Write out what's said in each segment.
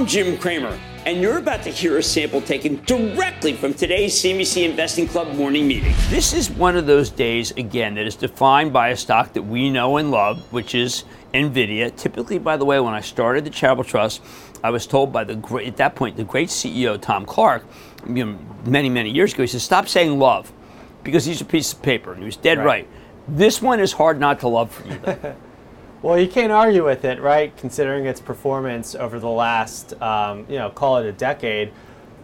I'm Jim Cramer, and you're about to hear a sample taken directly from today's CNBC Investing Club morning meeting. This is one of those days, again, that is defined by a stock that we know and love, which is NVIDIA. Typically, by the way, when I started the Charitable Trust, I was told by the great, at that point, the great CEO, Tom Clark, you know, many, many years ago, he said, stop saying love because he's a piece of paper. And he was dead right. right. This one is hard not to love for you, though. Well, you can't argue with it, right? Considering its performance over the last, um, you know, call it a decade,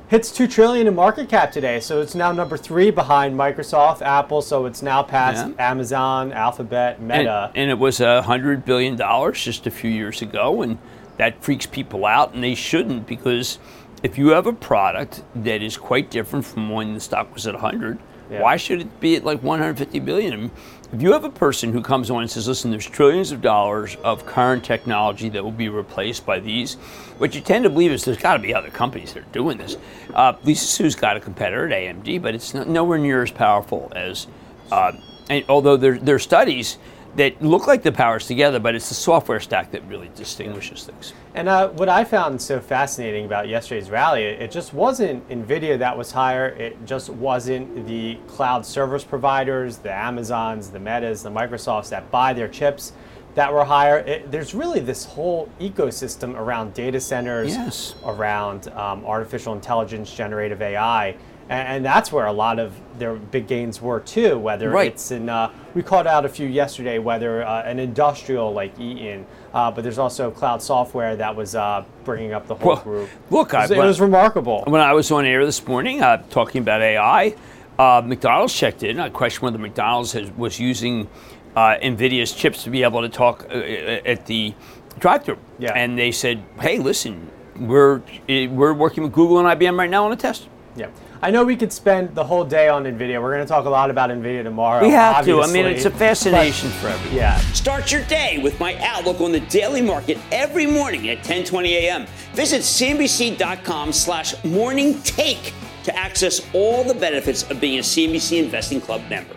hits two trillion in market cap today. So it's now number three behind Microsoft, Apple. So it's now past yeah. Amazon, Alphabet, Meta. And, and it was a hundred billion dollars just a few years ago, and that freaks people out, and they shouldn't because if you have a product that is quite different from when the stock was at 100 yeah. why should it be at like 150 billion if you have a person who comes on and says, listen, there's trillions of dollars of current technology that will be replaced by these, what you tend to believe is there's got to be other companies that are doing this. Uh, Lisa Su's got a competitor at AMD, but it's nowhere near as powerful as, uh, and although there, there are studies that look like the powers together, but it's the software stack that really distinguishes things. And uh, what I found so fascinating about yesterday's rally, it just wasn't NVIDIA that was higher. It just wasn't the cloud service providers, the Amazons, the Metas, the Microsofts that buy their chips that were higher. It, there's really this whole ecosystem around data centers, yes. around um, artificial intelligence, generative AI and, that's where a lot of their big gains were too. Whether right. it's in, uh, we called out a few yesterday, whether uh, an industrial like Eaton, uh, but there's also cloud software that was uh, bringing up the whole well, group. Look, it was, I, it was remarkable. When I was on air this morning uh, talking about AI, uh, McDonald's checked in. I questioned whether McDonald's has, was using NVIDIA's chips to be able to talk at the drive-through, yeah. and they said, "Hey, listen, we're we're working with Google and IBM right now on a test." Yeah. I know we could spend the whole day on NVIDIA. We're going to talk a lot about NVIDIA tomorrow. We have obviously. to. I mean, it's a fascination but, for everyone. Yeah. Start your day with my outlook on the daily market every morning at 10:20 a.m. Visit cnbc.com/slash morning take to access all the benefits of being a CNBC Investing Club member.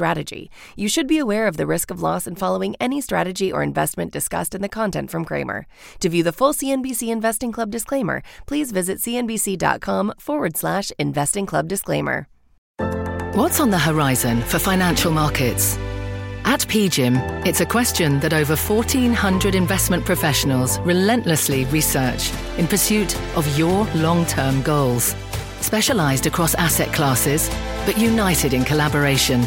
strategy. You should be aware of the risk of loss in following any strategy or investment discussed in the content from Cramer. To view the full CNBC Investing Club disclaimer, please visit cnbc.com forward slash investing club disclaimer. What's on the horizon for financial markets? At PGIM, it's a question that over 1,400 investment professionals relentlessly research in pursuit of your long term goals. Specialized across asset classes, but united in collaboration